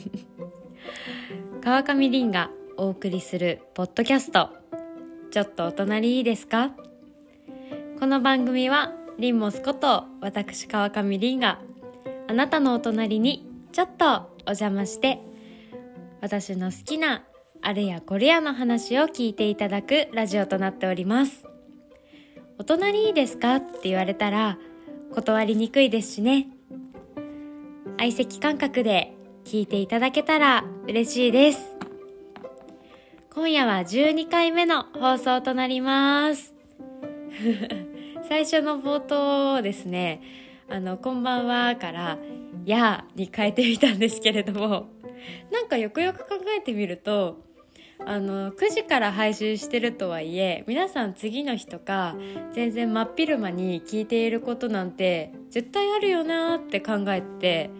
川上凛がお送りするポッドキャスト。ちょっとお隣いいですか？この番組はリンモスこと私川上凛があなたのお隣にちょっとお邪魔して私の好きなあれやこれやの話を聞いていただくラジオとなっております。お隣いいですか？って言われたら断りにくいですしね。相席感覚で聞いていただけたら嬉しいです。今夜は12回目の放送となります。最初の冒頭ですね。あの「こんばんは」から「や」に変えてみたんですけれども。なんかよくよく考えてみるとあの9時から配信してるとはいえ皆さん次の日とか全然真っ昼間に聞いていることなんて絶対あるよなって考えて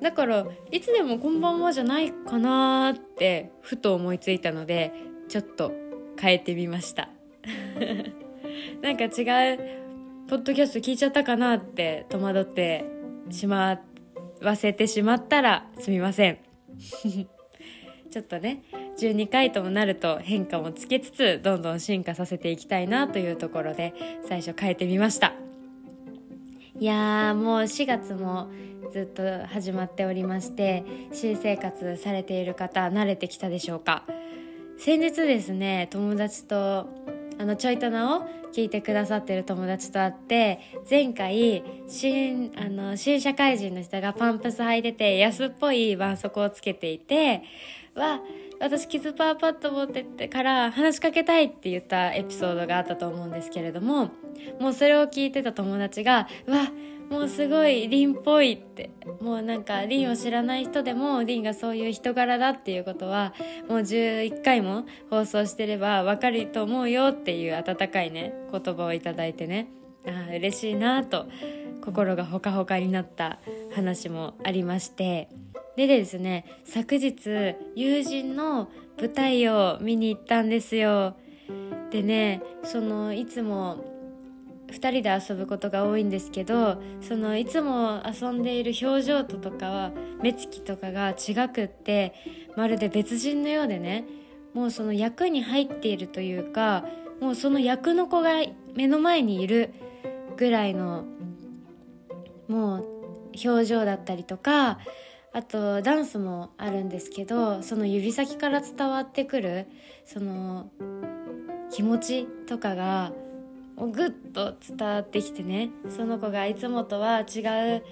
だからいつでも「こんばんは」じゃないかなってふと思いついたのでちょっと変えてみました。なんか違うポッドキャスト聞いちゃったかなって戸惑ってしまわせてしまったらすみません。ちょっとね12回ともなると変化もつけつつどんどん進化させていきたいなというところで最初変えてみました。いやーもう4月もずっと始まっておりまして新生活されている方慣れてきたでしょうか？先日ですね友達とあのちょいたなを聞いてくださってる友達と会って前回新あの新社会人の人がパンプス履いてて安っぽい絆創膏をつけていてわ私キズパーパッド持ってってから話しかけたいって言ったエピソードがあったと思うんですけれどももうそれを聞いてた友達が「うわもうすごいリンっぽいって。もうなんかリンを知らない人でもリンがそういう人柄だっていうことはもう11回も放送してればわかると思うよっていう温かいね言葉をいただいてね。ああ嬉しいなと心がほかほかになった話もありまして。でですね昨日友人の舞台を見に行ったんですよ。でねそのいつも2人で遊ぶことが多いんですけどそのいつも遊んでいる表情ととかは目つきとかが違くってまるで別人のようでねもうその役に入っているというかもうその役の子が目の前にいるぐらいのもう表情だったりとかあとダンスもあるんですけどその指先から伝わってくるその気持ちとかがぐっと伝わってきてね。その子がいつもとは違う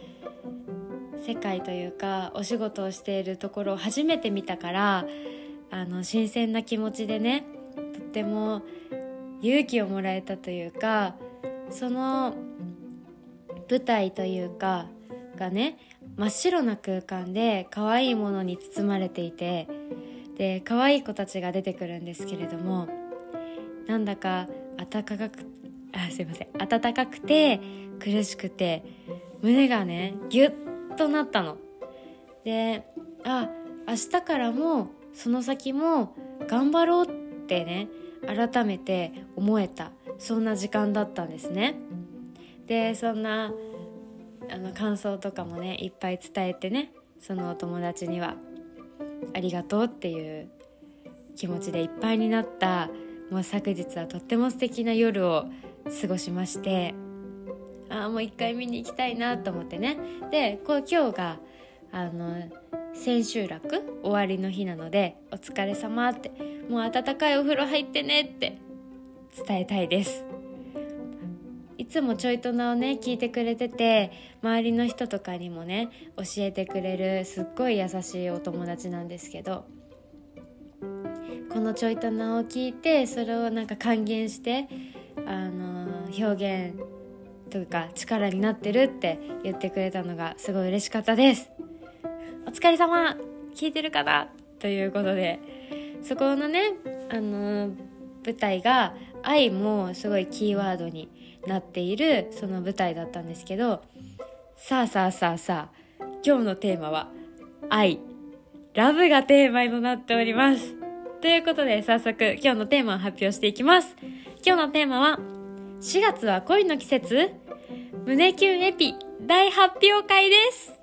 世界というかお仕事をしているところを初めて見たからあの新鮮な気持ちでねとっても勇気をもらえたというかその舞台というかがね真っ白な空間で可愛いものに包まれていてで可愛い子たちが出てくるんですけれどもなんだか暖かくあすいません。暖かくて苦しくて胸がねギュッとなったの。であ明日からもその先も頑張ろうってね改めて思えた。そんな時間だったんですね。でそんなあの感想とかもねいっぱい伝えてねそのお友達にはありがとうっていう気持ちでいっぱいになったもう昨日はとっても素敵な夜を過ごしましてああもう一回見に行きたいなと思ってね。でこう今日があの千秋楽終わりの日なので「お疲れ様って「もう温かいお風呂入ってね」って伝えたいです。いつもちょいとなをね聞いてくれてて周りの人とかにもね教えてくれるすっごい優しいお友達なんですけどこのちょいとなを聞いてそれをなんか還元してあの表現というか力になってるって言ってくれたのがすごい嬉しかったです。お疲れ様。聞いてるかな？ということで。そこのねあの舞台が愛もすごいキーワードになっているその舞台だったんですけど。さあさあさあさあ今日のテーマは愛。ラブがテーマになっております。ということで早速今日のテーマを発表していきます。今日のテーマは4月は恋の季節？胸キュンエピ大発表会です。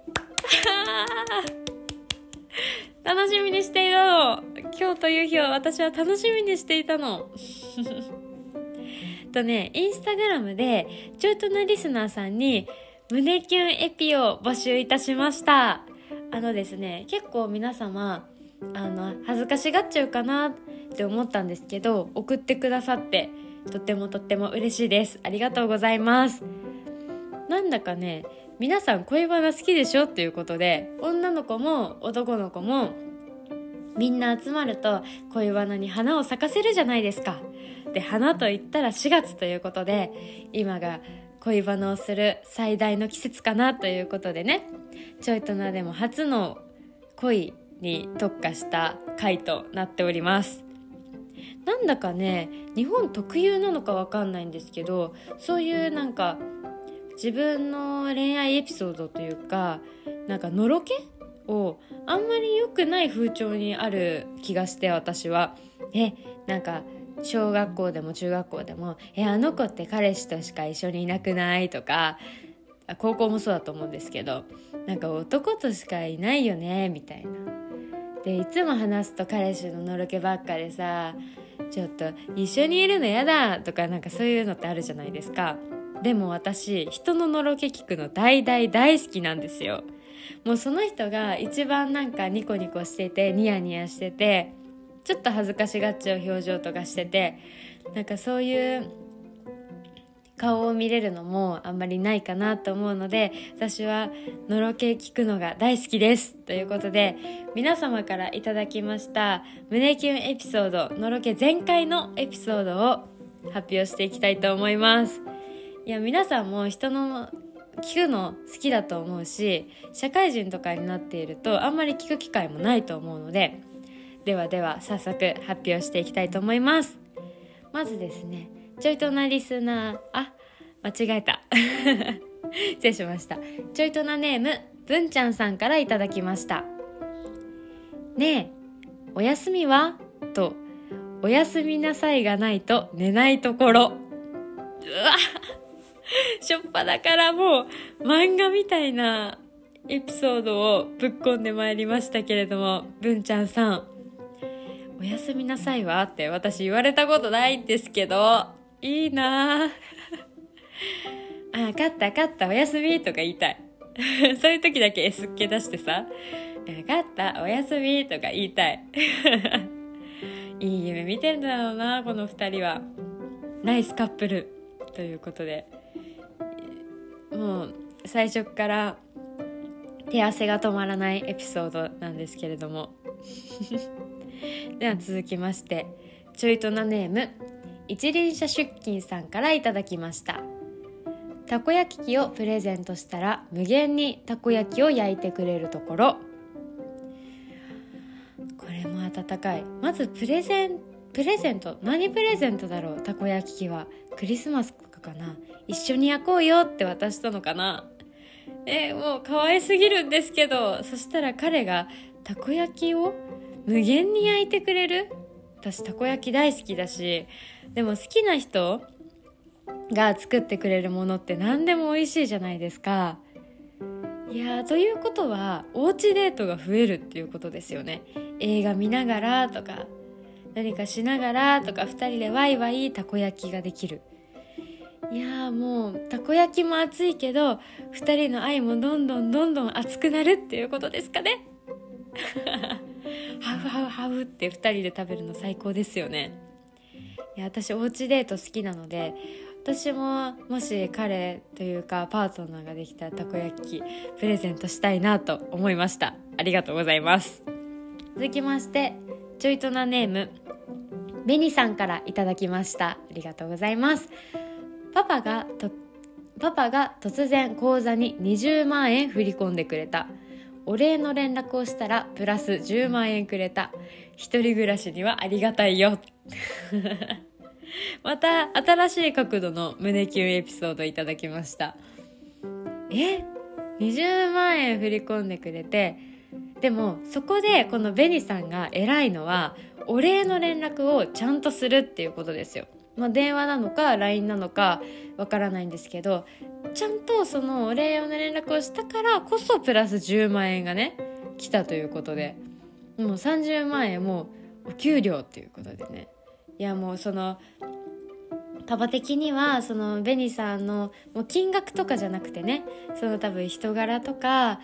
楽しみにしていたの。今日という日を私は楽しみにしていたの。とねインスタグラムでちょいとなリスナーさんに胸キュンエピを募集いたしました。あのですね結構皆様あの恥ずかしがっちゃうかなって思ったんですけど送ってくださって。とってもとっても嬉しいです。ありがとうございます。なんだかね皆さん恋バナ好きでしょ？っていうことで女の子も男の子もみんな集まると恋バナに花を咲かせるじゃないですか。で花といったら4月ということで今が恋バナをする最大の季節かなということでね。ちょいとなでも初の恋に特化した回となっております。なんだかね日本特有なのかわかんないんですけどそういうなんか自分の恋愛エピソードというかなんかのろけをあんまり良くない風潮にある気がして私はえなんか小学校でも中学校でも「えあの子って彼氏としか一緒にいなくない?」とか高校もそうだと思うんですけどなんか男としかいないよねみたいな。でいつも話すと彼氏ののろけばっかでさちょっと一緒にいるのやだとかなんかそういうのってあるじゃないですか。でも私人ののろけ聞くの大大大好きなんですよ。もうその人が一番なんかニコニコしててニヤニヤしててちょっと恥ずかしがっちゃう表情とかしててなんかそういう顔を見れるのもあんまりないかなと思うので私はのろけ聞くのが大好きですということで皆様からいただきました胸キュンエピソードのろけ全開のエピソードを発表していきたいと思います。いや皆さんも人の聞くの好きだと思うし社会人とかになっているとあんまり聞く機会もないと思うのでではでは早速発表していきたいと思います。まずですねちょいとなリスナー。あ間違えた。失礼しました。ちょいとなネーム文ちゃんさんからいただきました。ねえお休みは？とおやすみなさいがないと寝ないところ。うわしょっぱだからもう漫画みたいなエピソードをぶっ込んでまいりましたけれども文ちゃんさん。おやすみなさいわって私言われたことないんですけど、いいな あ、勝った勝ったおやすみとか言いたい。そういう時だけ S っ気出してさ、勝ったおやすみとか言いたい。いい夢見てんだろうな、この二人は。ナイスカップルということで。もう最初から手汗が止まらないエピソードなんですけれども。では続きましてちょいとなネーム一輪車出勤さんからいただきました。たこ焼き器をプレゼントしたら無限にたこ焼きを焼いてくれるところ。これも温かい。まずプレゼンプレゼント。何プレゼントだろう？たこ焼き器は。クリスマスとかかな。一緒に焼こうよって渡したのかな。えもう可愛すぎるんですけど。そしたら彼がたこ焼きを無限に焼いてくれる？私たこ焼き大好きだしでも好きな人が作ってくれるものって何でも美味しいじゃないですか。いやということはおうちデートが増えるっていうことですよね。映画見ながらとか何かしながらとか2人でワイワイたこ焼きができる。いやもうたこ焼きも熱いけど2人の愛もどんどんどんどん熱くなるっていうことですかね。ハウハウハウって2人で食べるの最高ですよね。や私おうちデート好きなので私ももし彼というかパートナーができたらたこ焼きプレゼントしたいなと思いました。ありがとうございます。続きましてちょいとなネームベニさんからいただきました。ありがとうございます。パパがとパパが突然口座に20万円振り込んでくれた。お礼の連絡をしたらプラス10万円くれた。一人暮らしにはありがたいよ。また新しい角度の胸キュンエピソードいただきました。え？20万円振り込んでくれて。でもそこでこのベニさんが偉いのはお礼の連絡をちゃんとするっていうことですよ。まあ、電話なのか LINE なのかわからないんですけどちゃんとそのお礼用の連絡をしたからこそプラス10万円がね来たということで。もう30万円もお給料っていうことでね。いやもうそのパパ的にはそのベニさんのもう金額とかじゃなくてね。その多分人柄とか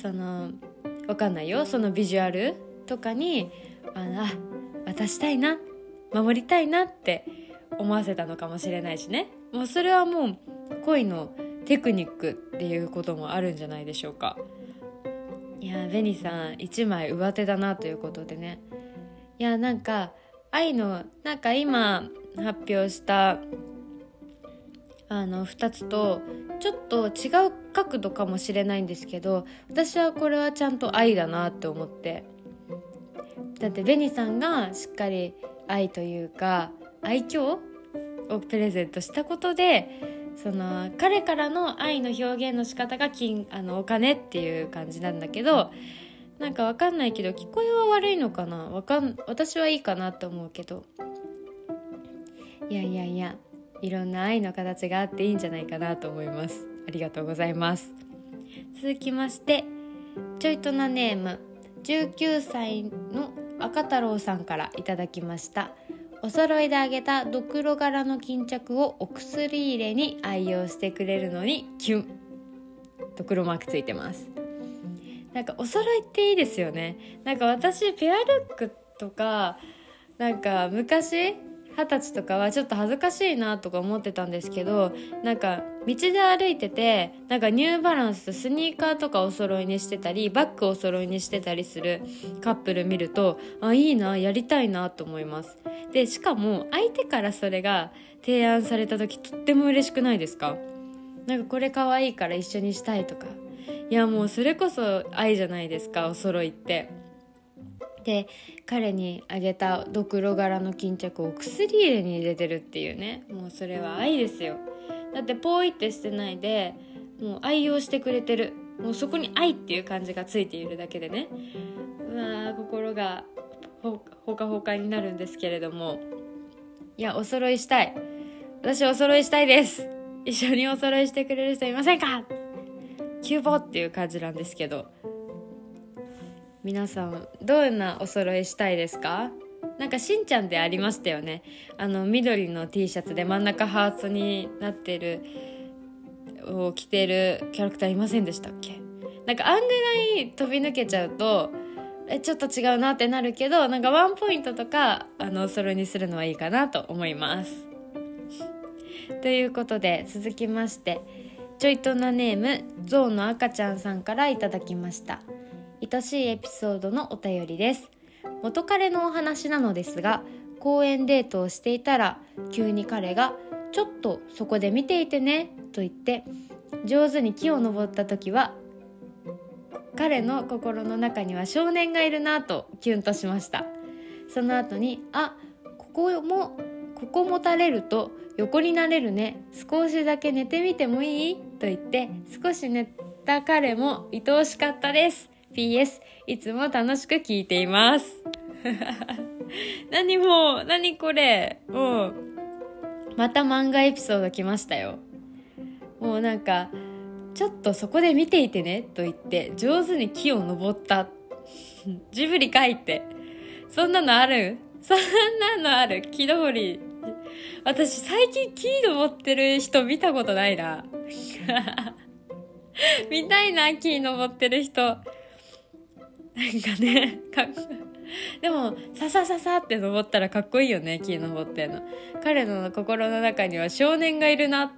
そのわかんないよ。そのビジュアルとかにあのあ渡したいな。守りたいなって思わせたのかもしれないしね。もうそれはもう恋のテクニックっていうこともあるんじゃないでしょうか。いやベニさん1枚上手だなということでね。いやなんか愛のなんか今発表したあの2つとちょっと違う角度かもしれないんですけど私はこれはちゃんと愛だなって思って。だってベニさんがしっかり愛というか愛嬌をプレゼントしたことでその彼からの愛の表現の仕方が金あのお金っていう感じなんだけどなんかわかんないけど聞こえは悪いのかな？わかん私はいいかなと思うけど。いやいやいやいろんな愛の形があっていいんじゃないかなと思います。ありがとうございます。続きましてちょいとなネーム19歳の赤太郎さんからいただきました。お揃いであげたドクロ柄の巾着をお薬入れに愛用してくれるのにキュン。ドクロマークついてます。なんかお揃いっていいですよね。なんか私ペアルックとかなんか昔二十歳とかはちょっと恥ずかしいなとか思ってたんですけどなんか道で歩いててなんかニューバランスとスニーカーとかお揃いにしてたりバッグお揃いにしてたりするカップル見るとあいいなやりたいなと思います。でしかも相手からそれが提案された時とっても嬉しくないですか？なんかこれ可愛いから一緒にしたいとか。いやもうそれこそ愛じゃないですかお揃いって。で彼にあげたドクロ柄の巾着を薬入れに入れてるっていうね。もうそれは愛ですよ。だってポイってしてないでもう愛用してくれてる。もうそこに愛っていう感じがついているだけでね。うわ心がほほかほかになるんですけれども。いやお揃いしたい。私お揃いしたいです。一緒にお揃いしてくれる人いませんか？キューボっていう感じなんですけど。皆さんどんなお揃いしたいですか？なんかしんちゃんでありましたよね。あの緑の T シャツで真ん中ハーツになってるを着てるキャラクターいませんでしたっけ？なんかあんぐらい飛び抜けちゃうとえちょっと違うなってなるけどなんかワンポイントとかあのお揃いにするのはいいかなと思います。ということで続きましてちょいとなネームゾウの赤ちゃんさんからいただきました。愛しいエピソードのお便りです。元彼のお話なのですが公園デートをしていたら急に彼が「ちょっとそこで見ていてね」と言って上手に木を登った時は彼の心の中には少年がいるなとキュンとしました。その後に「あここもここ持たれると横になれるね。少しだけ寝てみてもいい?」と言って少し寝た彼も愛おしかったです。PS いつも楽しく聞いています。何もう何これもうまた漫画エピソード来ましたよ。もうなんかちょっとそこで見ていてねと言って上手に木を登った。ジブリ書いて。そんなのある？そんなのある？木登り。私最近木登ってる人見たことないな。見たいな木登ってる人。なんかねかでもささささって登ったらかっこいいよね木登っての。彼の心の中には少年がいるな。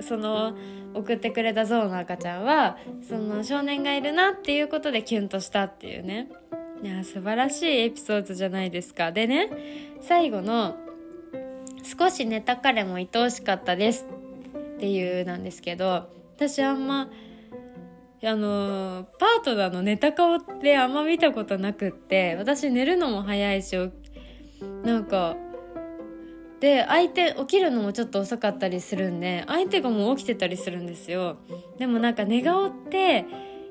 その送ってくれたゾウの赤ちゃんはその少年がいるなっていうことでキュンとしたっていうね。いや素晴らしいエピソードじゃないですか。でね最後の「少し寝た彼も愛おしかったです」っていうなんですけど私あんまあのパートナーの寝た顔ってあんま見たことなくって私寝るのも早いしなんかで相手起きるのもちょっと遅かったりするんで相手がもう起きてたりするんですよ。でもなんか寝顔って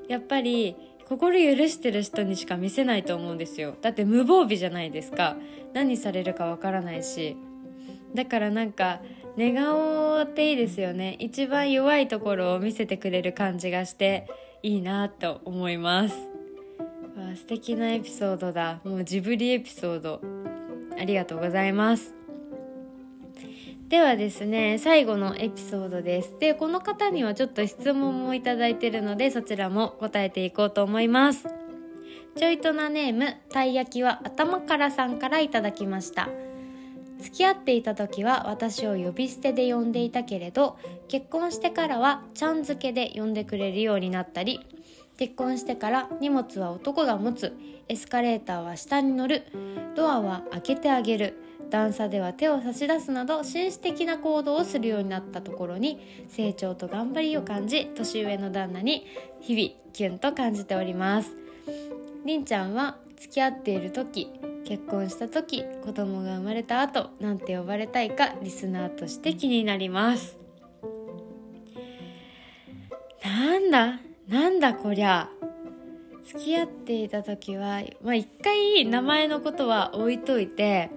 やっぱり心許してる人にしか見せないと思うんですよ。だって無防備じゃないですか。何されるかわからないし。だからなんか寝顔っていいですよね。一番弱いところを見せてくれる感じがしていいなと思います。わ素敵なエピソードだ。もうジブリエピソード。ありがとうございます。ではですね最後のエピソードです。でこの方にはちょっと質問もいただいてるのでそちらも答えていこうと思います。ちょいとなネームたい焼きは頭からさんからいただきました。付き合っていた時は私を呼び捨てで呼んでいたけれど結婚してからはちゃん付けで呼んでくれるようになったり結婚してから荷物は男が持つエスカレーターは下に乗るドアは開けてあげる段差では手を差し出すなど紳士的な行動をするようになったところに成長と頑張りを感じ年上の旦那に日々キュンと感じております。りんちゃんは付き合っている時結婚した時子供が生まれた後なんて呼ばれたいかリスナーとして気になります。なんだなんだこりゃ。付き合っていた時はまあ一回名前のことは置いといて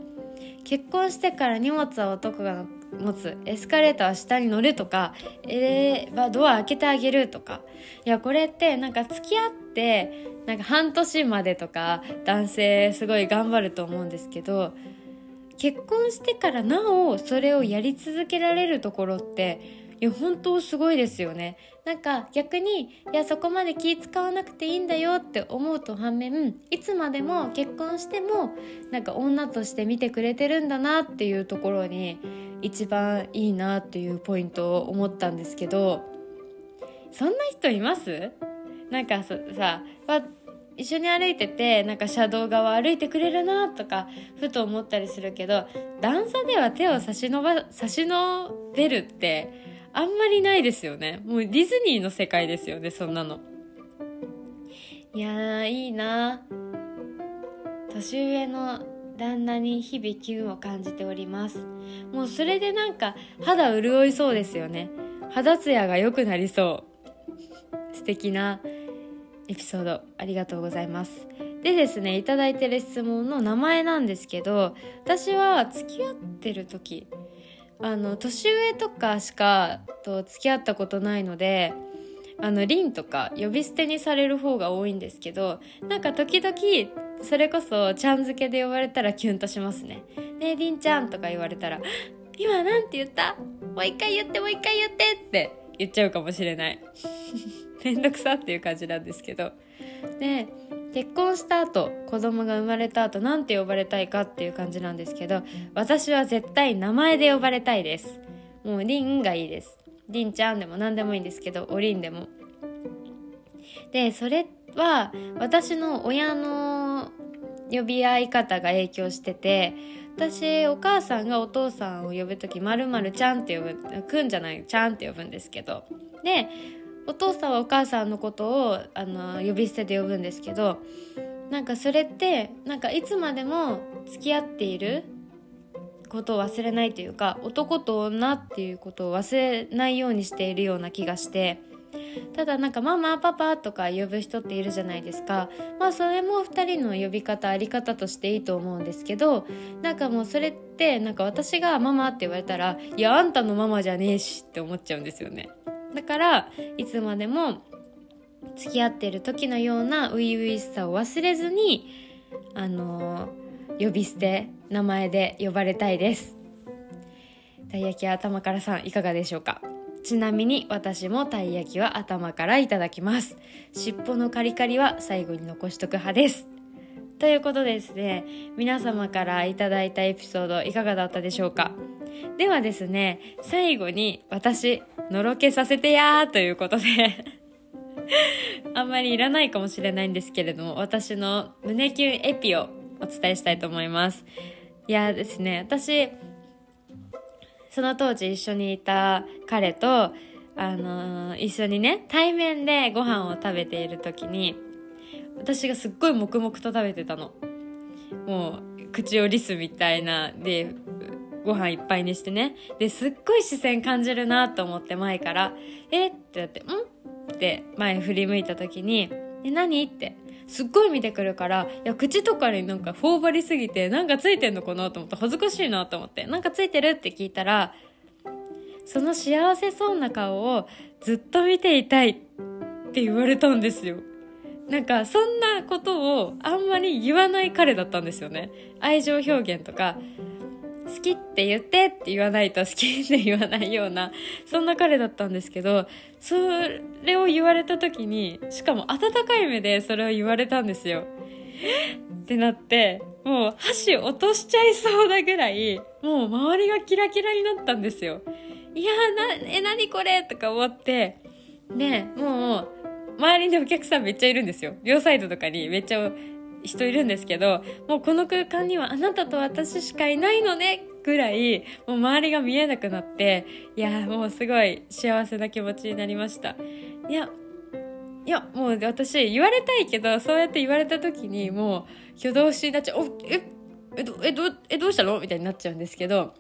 結婚してから荷物は男が持つエスカレーターは下に乗るとかエレバドア開けてあげるとか。いやこれってなんか付き合ってなんか半年までとか男性すごい頑張ると思うんですけど結婚してからなおそれをやり続けられるところっていや本当すごいですよね。なんか逆にいやそこまで気使わなくていいんだよって思うと反面いつまでも結婚してもなんか女として見てくれてるんだなっていうところに一番いいなっていうポイントを思ったんですけどそんな人います？なんかさ一緒に歩いててなんか車道側歩いてくれるなとかふと思ったりするけど段差では手を差し伸ば差し伸べるってあんまりないですよね。もうディズニーの世界ですよねそんなの。いやーいいな。年上の旦那に日々機運を感じております。もうそれでなんか肌潤いそうですよね。肌ツヤが良くなりそう。素敵な。エピソードありがとうございます。でですねいただいてる質問の名前なんですけど私は付き合ってる時あの年上とかしかと付き合ったことないのであのリンとか呼び捨てにされる方が多いんですけどなんか時々それこそちゃん付けで呼ばれたらキュンとしますね「ねえりんちゃん」とか言われたら「今なんて言った？もう一回言ってもう一回言って」って言っちゃうかもしれない。めんどくさっていう感じなんですけど。で結婚した後子供が生まれた後なんて呼ばれたいかっていう感じなんですけど私は絶対名前で呼ばれたいです。もうりんがいいです。りんちゃんでも何でもいいんですけどおりんでも。でそれは私の親の呼び合い方が影響してて私お母さんがお父さんを呼ぶ時まるまるちゃんって呼ぶくんじゃないちゃんって呼ぶんですけど。でお父さんはお母さんのことをあの呼び捨てで呼ぶんですけどなんかそれってなんかいつまでも付き合っていることを忘れないというか男と女っていうことを忘れないようにしているような気がしてただなんかママパパとか呼ぶ人っているじゃないですか。まあそれも2人の呼び方あり方としていいと思うんですけどなんかもうそれってなんか私がママって言われたらいやあんたのママじゃねえしって思っちゃうんですよね。だからいつまでも付き合ってる時のような初々しさを忘れずにあのー、呼び捨て名前で呼ばれたいです。たい焼き頭からさんいかがでしょうか？ちなみに私もたい焼きは頭からいただきます。尻尾のカリカリは最後に残しとく派です。ということですね。皆様からいただいたエピソードいかがだったでしょうか？ではですね最後に私のろけさせてやーということで あんまりいらないかもしれないんですけれども私の胸キュンエピをお伝えしたいと思います。いやですね私その当時一緒にいた彼とあのー、一緒にね対面でご飯を食べている時に私がすっごい黙々と食べてたのもう口をリスみたいなでご飯いっぱいにしてねですっごい視線感じるなと思って前から「え？っ?」てやって「ん?」って前振り向いた時に「え何?」ってすっごい見てくるからいや口とかになんか頬張りすぎてなんかついてんのかなと思って恥ずかしいなと思ってなんかついてるって聞いたらその幸せそうな顔をずっと見ていたいって言われたんですよなんかそんなことをあんまり言わない彼だったんですよね。愛情表現とか好きって言ってって言わないと好きって言わないようなそんな彼だったんですけどそれを言われた時にしかも温かい目でそれを言われたんですよ。ってなってもう箸落としちゃいそうなぐらいもう周りがキラキラになったんですよ。いやーなえ何これとか思って。でもう周りにお客さんめっちゃいるんですよ。両サイドとかにめっちゃ人いるんですけどもうこの空間にはあなたと私しかいないのねぐらいもう周りが見えなくなっていやもうすごい幸せな気持ちになりました。いやいやもう私言われたいけどそうやって言われた時にもう挙動不審になっちゃう「ええどえどえどうしたの?」みたいになっちゃうんですけど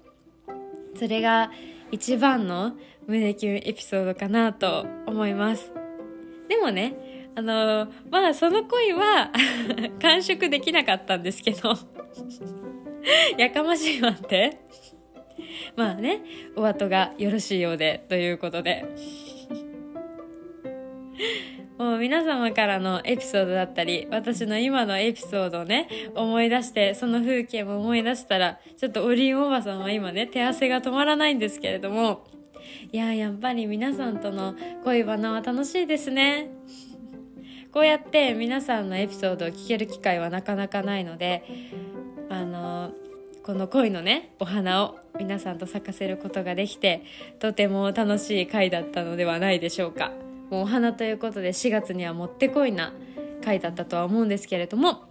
それが一番の胸キュンエピソードかなと思います。でもねあのまあその恋は 完食できなかったんですけど。やかましいわって。まあねお後がよろしいようでということで。もう皆様からのエピソードだったり私の今のエピソードをね思い出してその風景も思い出したらちょっとオリンおばさんは今ね手汗が止まらないんですけれども。いややっぱり皆さんとの恋バナは楽しいですね。こうやって皆さんのエピソードを聞ける機会はなかなかないのであのこの恋のねお花を皆さんと咲かせることができてとても楽しい回だったのではないでしょうか。もうお花ということで4月にはもってこいな回だったとは思うんですけれども。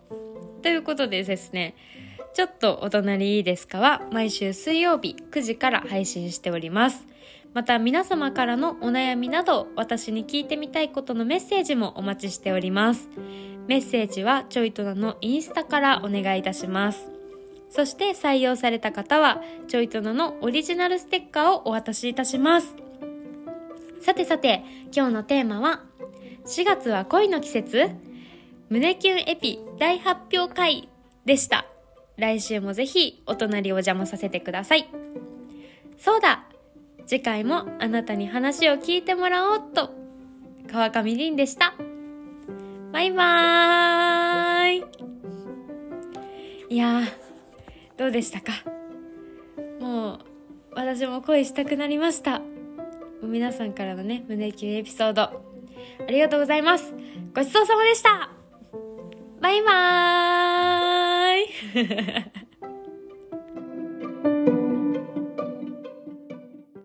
ということでですねちょっとお隣いいですかは毎週水曜日9時から配信しております。また皆様からのお悩みなど私に聞いてみたいことのメッセージもお待ちしております。メッセージはちょいとなのインスタからお願いいたします。そして採用された方はちょいとなのオリジナルステッカーをお渡しいたします。さてさて今日のテーマは4月は恋の季節？胸キュンエピ大発表会でした。来週もぜひお隣お邪魔させてください。そうだ次回もあなたに話を聞いてもらおうと。川上凛でした。バイバーイ。いやーどうでしたか？もう私も恋したくなりました。皆さんからのね胸キュンエピソード。ありがとうございます。ごちそうさまでした。バイバーイ。